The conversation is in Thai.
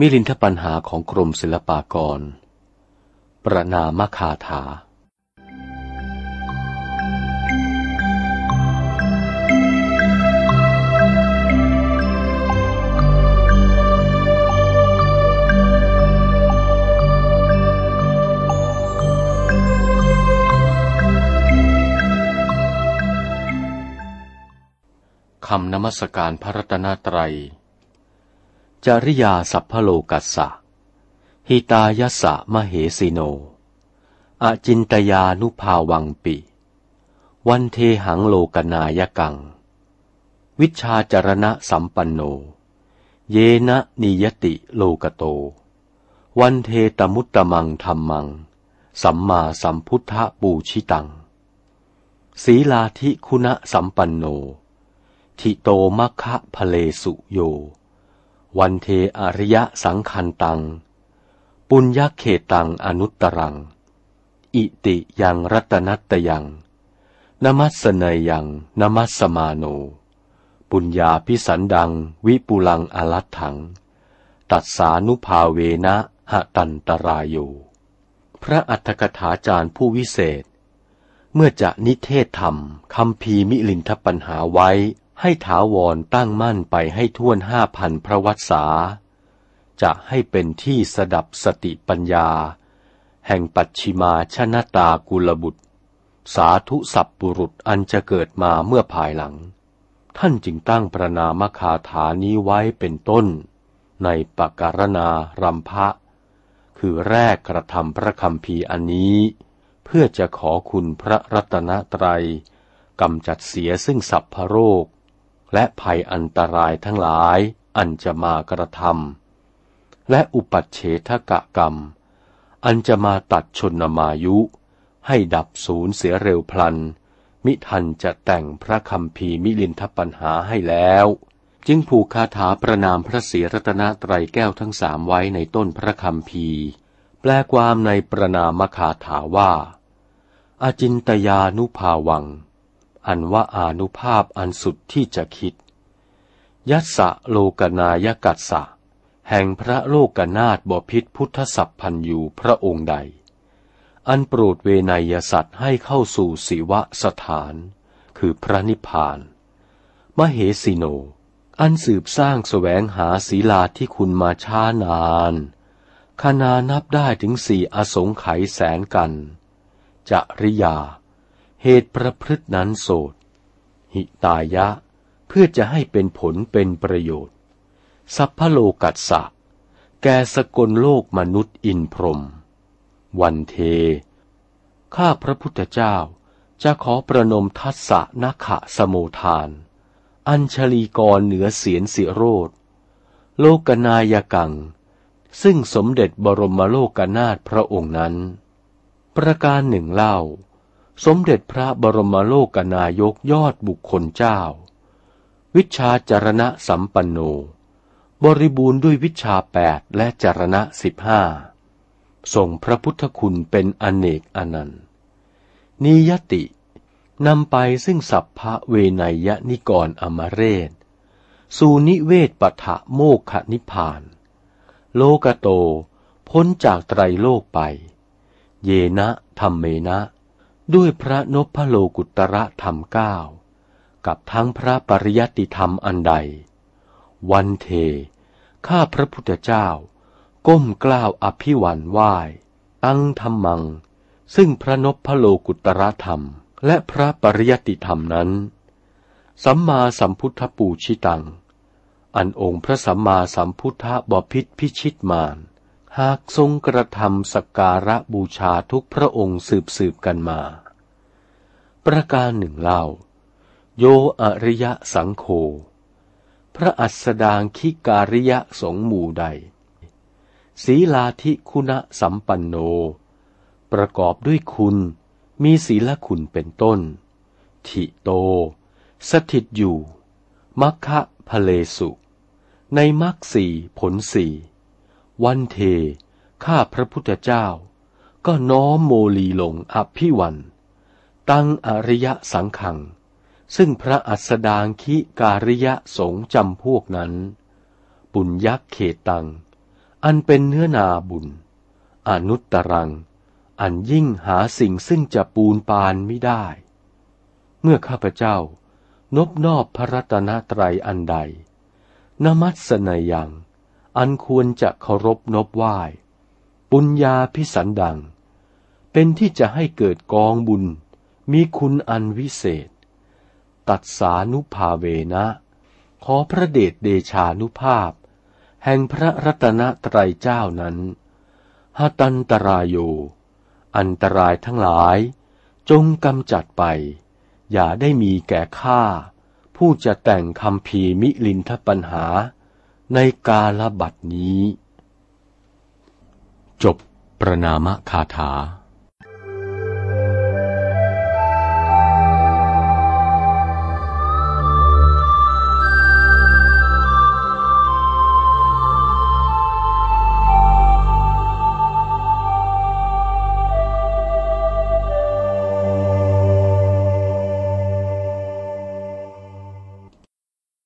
มิลินทปัญหาของกรมศิลปากร ประนามคาถา คำนมัสการพระรัตนตรัย จริยาสัพพโลกัสสะ หิตายสะมเหสิโน อจินตยานุภาวังปิ วันเทหังโลกนายกัง วิชาจรณะสัมปันโน เยนะนิยติโลกโต วันเทตมุตตมังธรรมัง สัมมาสัมพุทธปูชิตัง ศีลาธิคุณะสัมปันโน ทิโตมัคคะพเลสุโย วันเทอริยะสังคันตัง ปุญญเขตังอนุตตรัง อิติยังรัตนัตยังนมัสเนยยังนมัสมาโน ปุญญาพิสันดังวิปุลังอลัตถัง ตัดสานุภาเวนะหะตันตรายโย พระอัฏฐกถาจารย์ผู้วิเศษ เมื่อจะนิเทศธรรมคำพีมิลินทปัญหาไว้ ให้ถาวรตั้งมั่นไปให้ท่วนห้าพันพระวัษาจะให้เป็นที่สดับสติปัญญา แห่งปัจฉิมาชนะตากุลบุตร สาธุสัพบุรุษอันจะเกิดมาเมื่อภายหลัง ท่านจึงตั้งประนามคาถานี้ไว้เป็นต้น ในปการณารำพะคือแรกกระทำพระคำพีอันนี้ เพื่อจะขอคุณพระรัตนตรัยกำจัดเสียซึ่งสัพพโรค และภัยอันตรายทั้งหลายอันจะมากระทำและอุปัชเฉทกะกรรม อันจะมาตัดชนมายุ ให้ดับศูนย์เสียเร็วพลัน มิทันจะแต่งพระคำพีมิลินทปัญหาให้แล้ว จึงผูกคาถาประนามพระศรีรัตนตรัยแก้วทั้งสามไว้ในต้นพระคำพีแปลความในประนามคาถาว่าอาจินตยานุภาวัง อันว่าอานุภาพอันสุดที่จะคิด ยัสะโลกนายกัสสะ แห่งพระโลกนาถบพิษพุทธสัพพันยูพระองค์ใด อันโปรดเวนยสัตว์ให้เข้าสู่สิวะสถาน คือพระนิพพาน มเหสิโน อันสืบสร้างสแสวงหาศีลาที่คุณมาช้านานคณานับได้ถึงสี่อสงไขยแสนกัน จริยา เหตุประพฤตินั้นโสด หิตายะ เพื่อจะให้เป็นผลเป็นประโยชน์ สัพพโลกัสสะ แกสกลโลกมนุษย์อินพรม วันเท ข้าพระพุทธเจ้าจะขอประนมทัสสะนัขะสมุทาน อัญชลีกรเหนือเสียนสิโรธ โลกนายกัง ซึ่งสมเด็จบรมโลกนาถพระองค์นั้น ประการหนึ่งเล่า สมเด็จพระบรมโลกนายกยอดบุคคลเจ้า วิชาจารณะสัมปันโน บริบูรณ์ด้วยวิชาแปดและจารณะสิบห้าส่งพระพุทธคุณเป็นอเนกอนันต์นิยตินำไปซึ่งสัพพะเวนยนิกรอมเรศสูนิเวศปะทะโมกขนิพาน โลกโต พ้นจากไตรโลกไป เยนะธรรมเมนะ ด้วยพระนพโลกุตระธรรมเก้ากับทั้งพระปริยติธรรมอันใด วันเท ข้าพระพุทธเจ้า ก้มกล้าวอภิวันไหว้ตั้งธรรมัง ซึ่งพระนพโลกุตระธรรม และพระปริยติธรรมนั้น สัมมาสัมพุทธปูชิตัง อันองค์พระสัมมาสัมพุทธบพิษพิชิตมาน หากทรงกระทำสักการะบูชาทุกพระองค์สืบสืบกันมา ประการหนึ่งเล่า โยอริยะสังโฆพระอัสดางคิการิยะสงหมู่ใด ศีลาธิคุณสัมปันโน ประกอบด้วยคุณมีศีลคุณเป็นต้น ทิโต สถิตอยู่มัคคะพเลสุ ในมัคสีผลสี่ วันเท ข้าพระพุทธเจ้า ก็น้อมโมลีลงอภิวัน ตั้งอริยสังขัง ซึ่งพระอัสดางคิการิยะสงจำพวกนั้น ปุญยักเขตัง อันเป็นเนื้อนาบุญ อนุตตรัง อันยิ่งหาสิ่งซึ่งจะปูนปานไม่ได้ เมื่อข้าพเจ้านบนอบพระรัตนตรัยอันใด นมัสนยัง อันควรจะเคารพนบไหว้ ปุญญาพิสันดัง เป็นที่จะให้เกิดกองบุญ มีคุณอันวิเศษ ตัดสานุภาเวนะ ขอพระเดชเดชานุภาพ แห่งพระรัตนตรัยเจ้านั้นหตันตรายโย อันตรายทั้งหลาย จงกำจัดไป อย่าได้มีแก่ข้าผู้จะแต่งคำพีมิลินทปัญหา ในกาลบัดนี้ จบประนามคาถา